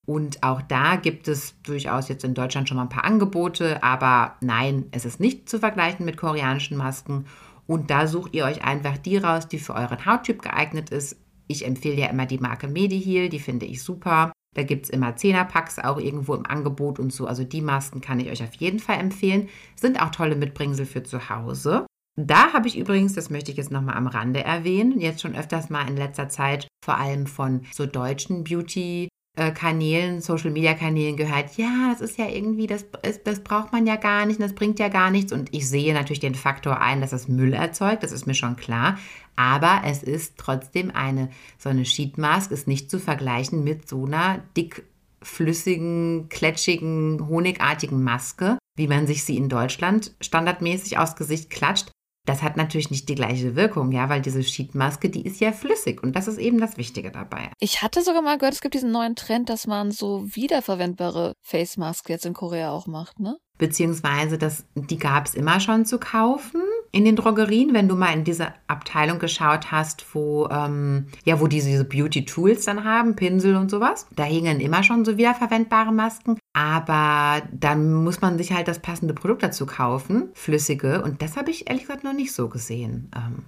Und auch da gibt es durchaus jetzt in Deutschland schon mal ein paar Angebote, aber nein, es ist nicht zu vergleichen mit koreanischen Masken. Und da sucht ihr euch einfach die raus, die für euren Hauttyp geeignet ist. Ich empfehle ja immer die Marke Mediheal, die finde ich super. Da gibt es immer 10er-Packs auch irgendwo im Angebot und so. Also die Masken kann ich euch auf jeden Fall empfehlen. Sind auch tolle Mitbringsel für zu Hause. Da habe ich übrigens, das möchte ich jetzt nochmal am Rande erwähnen, jetzt schon öfters mal in letzter Zeit vor allem von so deutschen Beauty Kanälen, Social Media Kanälen gehört, ja, das ist ja irgendwie, das, das braucht man ja gar nicht, das bringt ja gar nichts. Und ich sehe natürlich den Faktor ein, dass das Müll erzeugt, das ist mir schon klar. Aber es ist trotzdem eine, so eine Sheet Mask ist nicht zu vergleichen mit so einer dickflüssigen, kletschigen, honigartigen Maske, wie man sich sie in Deutschland standardmäßig aufs Gesicht klatscht. Das hat natürlich nicht die gleiche Wirkung, ja, weil diese Sheetmaske, die ist ja flüssig und das ist eben das Wichtige dabei. Ich hatte sogar mal gehört, es gibt diesen neuen Trend, dass man so wiederverwendbare Face Mask jetzt in Korea auch macht, ne? Beziehungsweise das, die gab es immer schon zu kaufen in den Drogerien, wenn du mal in diese Abteilung geschaut hast, wo, ähm, ja, wo diese, diese Beauty-Tools dann haben, Pinsel und sowas. Da hingen immer schon so wiederverwendbare Masken. Aber dann muss man sich halt das passende Produkt dazu kaufen, flüssige. Und das habe ich ehrlich gesagt noch nicht so gesehen. Ähm,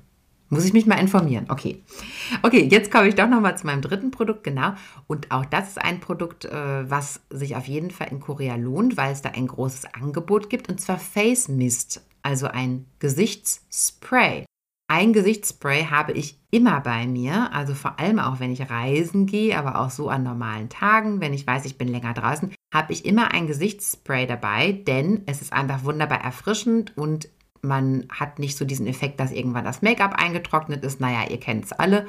muss ich mich mal informieren. Okay. Okay, jetzt komme ich doch nochmal zu meinem dritten Produkt, genau. Und auch das ist ein Produkt, äh, was sich auf jeden Fall in Korea lohnt, weil es da ein großes Angebot gibt. Und zwar Face Mist also ein Gesichtsspray. Ein Gesichtsspray habe ich immer bei mir, also vor allem auch wenn ich reisen gehe, aber auch so an normalen Tagen, wenn ich weiß, ich bin länger draußen, habe ich immer ein Gesichtsspray dabei, denn es ist einfach wunderbar erfrischend und man hat nicht so diesen Effekt, dass irgendwann das Make-up eingetrocknet ist. Naja, ihr kennt es alle.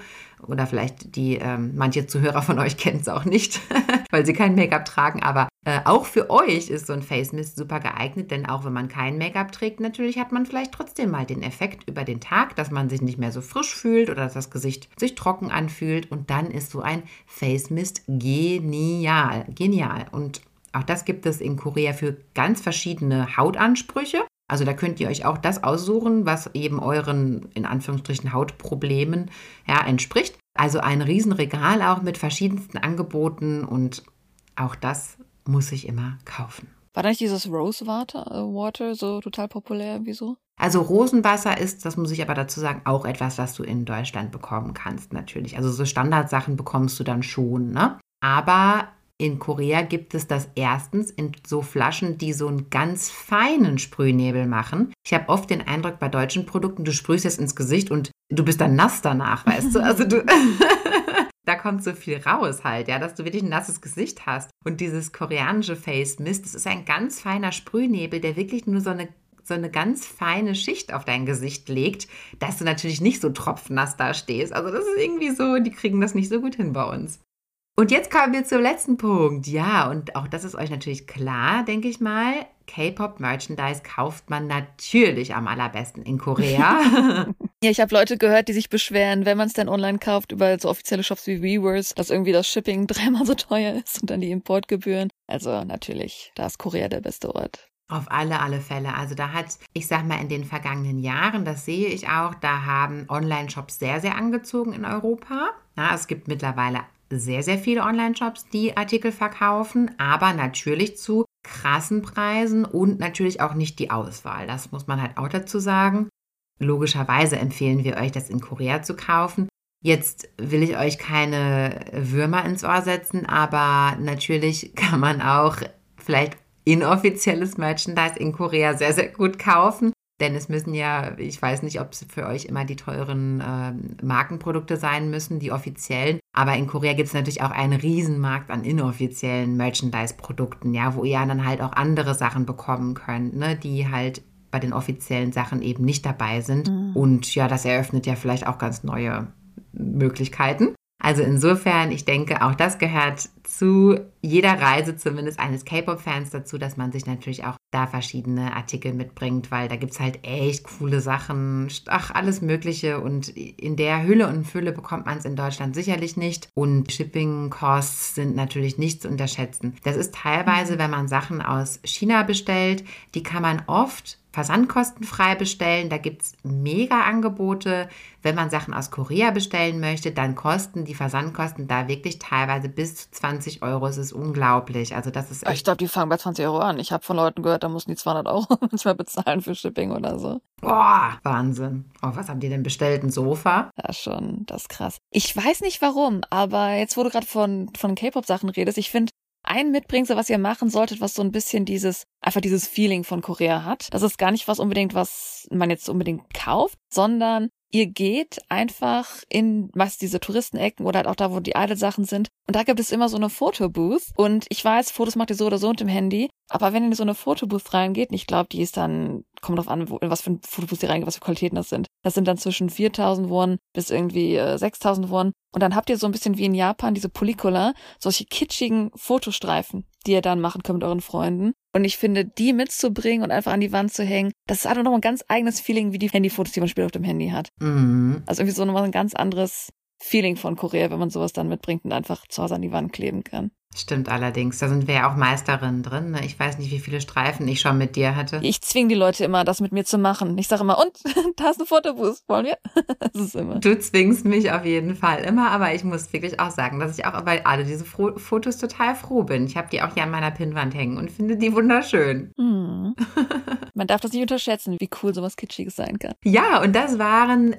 Oder vielleicht die, ähm, manche Zuhörer von euch [laughs] kennen es auch nicht, [laughs] weil sie kein Make-up tragen. Aber äh, auch für euch ist so ein Face Mist super geeignet, denn auch wenn man kein Make-up trägt, natürlich hat man vielleicht trotzdem mal den Effekt über den Tag, dass man sich nicht mehr so frisch fühlt oder dass das Gesicht sich trocken anfühlt. Und dann ist so ein Face Mist genial. Genial. Und auch das gibt es in Korea für ganz verschiedene Hautansprüche. Also da könnt ihr euch auch das aussuchen, was eben euren, in Anführungsstrichen, Hautproblemen ja, entspricht. Also ein Riesenregal auch mit verschiedensten Angeboten und auch das muss ich immer kaufen. War da nicht dieses Rose Water, äh, Water so total populär? Wieso? Also Rosenwasser ist, das muss ich aber dazu sagen, auch etwas, was du in Deutschland bekommen kannst natürlich. Also so Standardsachen bekommst du dann schon, ne? Aber in Korea gibt es das erstens in so Flaschen, die so einen ganz feinen Sprühnebel machen. Ich habe oft den Eindruck bei deutschen Produkten, du sprühst es ins Gesicht und du bist dann nass danach, weißt du? Also du [laughs] [laughs] da kommt so viel raus halt, ja, dass du wirklich ein nasses Gesicht hast. Und dieses koreanische Face Mist, das ist ein ganz feiner Sprühnebel, der wirklich nur so eine so eine ganz feine Schicht auf dein Gesicht legt, dass du natürlich nicht so tropfnass da stehst. Also das ist irgendwie so, die kriegen das nicht so gut hin bei uns. Und jetzt kommen wir zum letzten Punkt. Ja, und auch das ist euch natürlich klar, denke ich mal. K-Pop-Merchandise kauft man natürlich am allerbesten in Korea. [laughs] [laughs] ja, ich habe Leute gehört, die sich beschweren, wenn man es dann online kauft, über so offizielle Shops wie Weverse, dass irgendwie das Shipping [laughs] dreimal so teuer ist und dann die Importgebühren. Also natürlich, da ist Korea der beste Ort. Auf alle, alle Fälle. Also da hat, ich sag mal, in den vergangenen Jahren, das sehe ich auch, da haben Online-Shops sehr, sehr angezogen in Europa. Ja, es gibt mittlerweile sehr, sehr viele Online-Shops, die Artikel verkaufen, aber natürlich zu krassen Preisen und natürlich auch nicht die Auswahl. Das muss man halt auch dazu sagen. Logischerweise empfehlen wir euch, das in Korea zu kaufen. Jetzt will ich euch keine Würmer ins Ohr setzen, aber natürlich [laughs] kann man auch vielleicht inoffizielles Merchandise in Korea sehr, sehr gut kaufen. Denn es müssen ja, ich weiß nicht, ob es für euch immer die teuren äh, Markenprodukte sein müssen, die offiziellen. Aber in Korea gibt es natürlich auch einen Riesenmarkt an inoffiziellen Merchandise-Produkten, ja, wo ihr dann halt auch andere Sachen bekommen könnt, ne, die halt bei den offiziellen Sachen eben nicht dabei sind. Mhm. Und ja, das eröffnet ja vielleicht auch ganz neue Möglichkeiten. Also insofern, ich denke, auch das gehört zu jeder Reise zumindest eines K-Pop-Fans dazu, dass man sich natürlich auch da verschiedene Artikel mitbringt, weil da gibt es halt echt coole Sachen, ach, alles Mögliche und in der Hülle und Fülle bekommt man es in Deutschland sicherlich nicht und Shipping-Costs sind natürlich nicht zu unterschätzen. Das ist teilweise, wenn man Sachen aus China bestellt, die kann man oft versandkostenfrei bestellen. Da gibt es mega Angebote. Wenn man Sachen aus Korea bestellen möchte, dann kosten die Versandkosten da wirklich teilweise bis zu 20 Euro. Es ist unglaublich. Also das ist Ich glaube, die fangen bei 20 Euro an. Ich habe von Leuten gehört, da mussten die 200 Euro [laughs] manchmal bezahlen für Shipping oder so. Boah, Wahnsinn. Oh, was haben die denn bestellt? Ein Sofa? Ja, schon. Das ist krass. Ich weiß nicht warum, aber jetzt, wo du gerade von, von K-Pop-Sachen redest, ich finde, ein Mitbringsel, was ihr machen solltet, was so ein bisschen dieses, einfach dieses Feeling von Korea hat. Das ist gar nicht was unbedingt, was man jetzt unbedingt kauft, sondern ihr geht einfach in was diese Touristenecken oder halt auch da, wo die Idol-Sachen sind. Und da gibt es immer so eine Fotobooth. Und ich weiß, Fotos macht ihr so oder so mit dem Handy. Aber wenn ihr in so eine Fotobooth reingeht, und ich glaube, die ist dann, kommt drauf an, wo, in was für ein Fotobooth ihr reingeht, was für Qualitäten das sind. Das sind dann zwischen 4000 Won bis irgendwie äh, 6000 Won. Und dann habt ihr so ein bisschen wie in Japan diese Polycola, solche kitschigen Fotostreifen, die ihr dann machen könnt mit euren Freunden. Und ich finde, die mitzubringen und einfach an die Wand zu hängen, das ist einfach nochmal ein ganz eigenes Feeling, wie die Handyfotos, die man später auf dem Handy hat. Mhm. Also irgendwie so nochmal ein ganz anderes Feeling von Korea, wenn man sowas dann mitbringt und einfach zu Hause an die Wand kleben kann. Stimmt allerdings. Da sind wir ja auch Meisterinnen drin. Ne? Ich weiß nicht, wie viele Streifen ich schon mit dir hatte. Ich zwinge die Leute immer, das mit mir zu machen. Ich sage immer, und [laughs] da ist ein Fotoboost, wollen wir? [laughs] das ist immer. Du zwingst mich auf jeden Fall immer, aber ich muss wirklich auch sagen, dass ich auch bei alle diese Fotos total froh bin. Ich habe die auch hier an meiner Pinnwand hängen und finde die wunderschön. Mhm. [laughs] Man darf das nicht unterschätzen, wie cool sowas Kitschiges sein kann. Ja, und das waren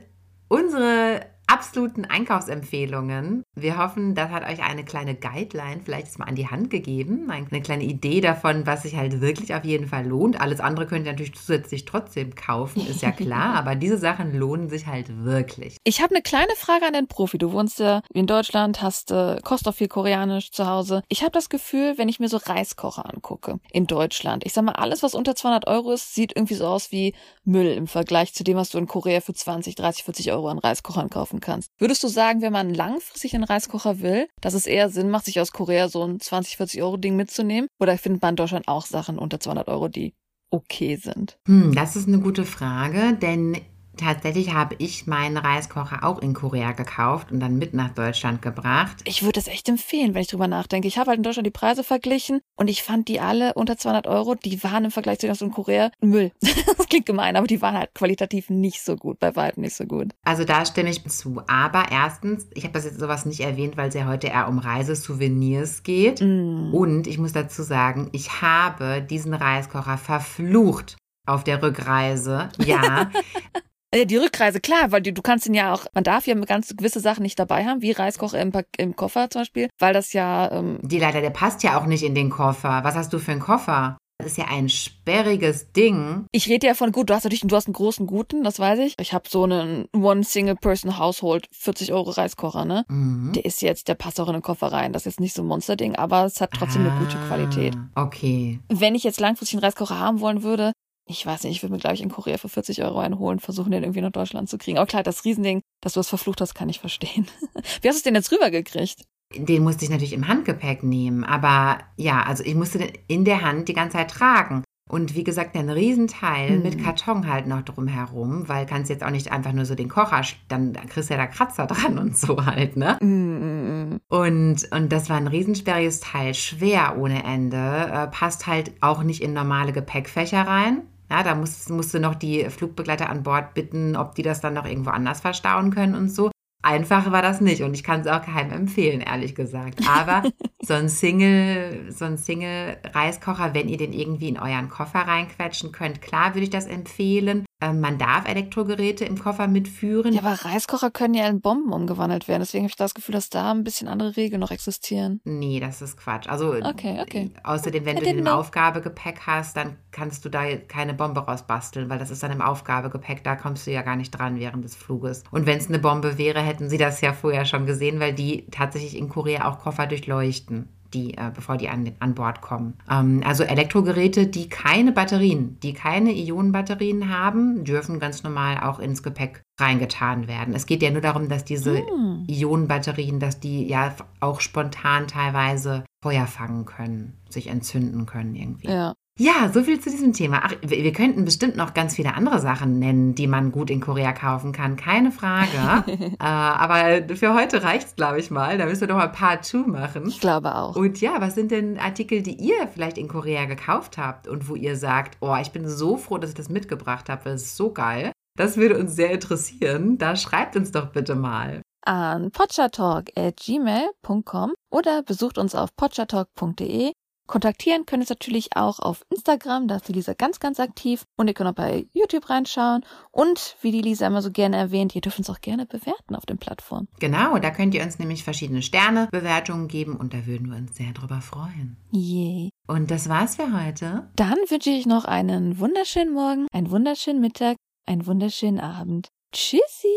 unsere absoluten Einkaufsempfehlungen. Wir hoffen, das hat euch eine kleine Guideline vielleicht mal an die Hand gegeben, eine kleine Idee davon, was sich halt wirklich auf jeden Fall lohnt. Alles andere könnt ihr natürlich zusätzlich trotzdem kaufen, ist ja klar, [laughs] aber diese Sachen lohnen sich halt wirklich. Ich habe eine kleine Frage an den Profi. Du wohnst ja in Deutschland, hast äh, kostet auch viel Koreanisch zu Hause. Ich habe das Gefühl, wenn ich mir so Reiskocher angucke in Deutschland, ich sag mal, alles was unter 200 Euro ist, sieht irgendwie so aus wie Müll im Vergleich zu dem, was du in Korea für 20, 30, 40 Euro an Reiskochern kaufen kaufen kannst. Würdest du sagen, wenn man langfristig einen Reiskocher will, dass es eher Sinn macht, sich aus Korea so ein 20, 40 Euro Ding mitzunehmen? Oder findet man in Deutschland auch Sachen unter 200 Euro, die okay sind? Hm, das ist eine gute Frage, denn Tatsächlich habe ich meinen Reiskocher auch in Korea gekauft und dann mit nach Deutschland gebracht. Ich würde das echt empfehlen, wenn ich drüber nachdenke. Ich habe halt in Deutschland die Preise verglichen und ich fand die alle unter 200 Euro, die waren im Vergleich zu in Korea Müll. [laughs] das klingt gemein, aber die waren halt qualitativ nicht so gut, bei weitem nicht so gut. Also da stimme ich zu. Aber erstens, ich habe das jetzt sowas nicht erwähnt, weil es ja heute eher um Reisesouvenirs geht. Mm. Und ich muss dazu sagen, ich habe diesen Reiskocher verflucht auf der Rückreise. Ja, [laughs] die Rückreise, klar, weil du, du kannst ihn ja auch, man darf ja ganz gewisse Sachen nicht dabei haben, wie Reiskocher im, im Koffer zum Beispiel, weil das ja. Ähm die leider, der passt ja auch nicht in den Koffer. Was hast du für einen Koffer? ist ja ein sperriges Ding. Ich rede ja von gut, du hast natürlich, du hast einen großen guten, das weiß ich. Ich habe so einen One Single Person Household 40 Euro Reiskocher, ne? Mhm. Der ist jetzt, der passt auch in den Koffer rein. Das ist jetzt nicht so ein Monsterding, aber es hat trotzdem eine gute Ah, Qualität. Okay. Wenn ich jetzt langfristig einen Reiskocher haben wollen würde, ich weiß nicht, ich würde mir, glaube ich, in Korea für 40 Euro einen holen, versuchen, den irgendwie nach Deutschland zu kriegen. Aber klar, das Riesending, dass du es verflucht hast, kann ich verstehen. [laughs] Wie hast du es denn jetzt rübergekriegt? Den musste ich natürlich im Handgepäck nehmen, aber ja, also ich musste den in der Hand die ganze Zeit tragen. Und wie gesagt, ein Riesenteil Mhm. mit Karton halt noch drumherum, weil kannst jetzt auch nicht einfach nur so den Kocher, dann kriegst du ja da Kratzer [laughs] dran und so halt, ne? Mm, Und, und das war ein riesensperriges Teil, schwer ohne Ende, äh, passt halt auch nicht in normale Gepäckfächer rein. Ja, da musst, musst du noch die Flugbegleiter an Bord bitten, ob die das dann noch irgendwo anders verstauen können und so. Einfach war das nicht und ich kann es auch keinem empfehlen, ehrlich gesagt. Aber [laughs] so ein Single, so ein Single-Reiskocher, wenn ihr den irgendwie in euren Koffer reinquetschen könnt, klar würde ich das empfehlen. Ähm, man darf Elektrogeräte im Koffer mitführen. Ja, aber Reiskocher können ja in Bomben umgewandelt werden. Deswegen habe ich das Gefühl, dass da ein bisschen andere Regeln noch existieren. Nee, das ist Quatsch. Also Okay, okay. außerdem, wenn I du im. Aufgabegepäck hast, dann kannst du da keine Bombe rausbasteln, weil das ist dann im Aufgabegepäck, da kommst du ja gar nicht dran während des Fluges. Und wenn es eine Bombe wäre, hätten sie das ja vorher schon gesehen, weil die tatsächlich in Korea auch Koffer durchleuchten. Die, äh, bevor die an, an Bord kommen. Ähm, also Elektrogeräte, die keine Batterien, die keine Ionenbatterien haben, dürfen ganz normal auch ins Gepäck reingetan werden. Es geht ja nur darum, dass diese Hm. Ionenbatterien, dass die ja auch spontan teilweise Feuer fangen können, sich entzünden können irgendwie. Ja. Ja, so viel zu diesem Thema. Ach, wir, könnten bestimmt noch ganz viele andere Sachen nennen, die man gut in Korea kaufen kann, keine Frage. [laughs] äh, aber für heute reicht's, glaube ich mal. Da müssen wir doch mal Part 2 machen. Ich glaube auch. Und ja, was sind denn Artikel, die ihr vielleicht in Korea gekauft habt und wo ihr sagt, oh, ich bin so froh, dass ich das mitgebracht habe, das ist so geil. Das würde uns sehr interessieren. Da schreibt uns doch bitte mal. An potchatalk.gmail.com oder besucht uns auf potchatalk.de. Kontaktieren könnt ihr uns natürlich auch auf Instagram, da ist die Lisa ganz, ganz aktiv. Und ihr könnt auch bei YouTube reinschauen. Und wie die Lisa immer so gerne erwähnt, ihr dürft uns auch gerne bewerten auf den Plattformen. Genau, da könnt ihr uns nämlich verschiedene Sterne-Bewertungen geben und da würden wir uns sehr drüber freuen. Yay. Und das war's für heute. Dann wünsche ich noch einen wunderschönen Morgen, einen wunderschönen Mittag, einen wunderschönen Abend. Tschüssi!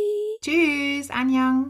Tschüss, Anjang.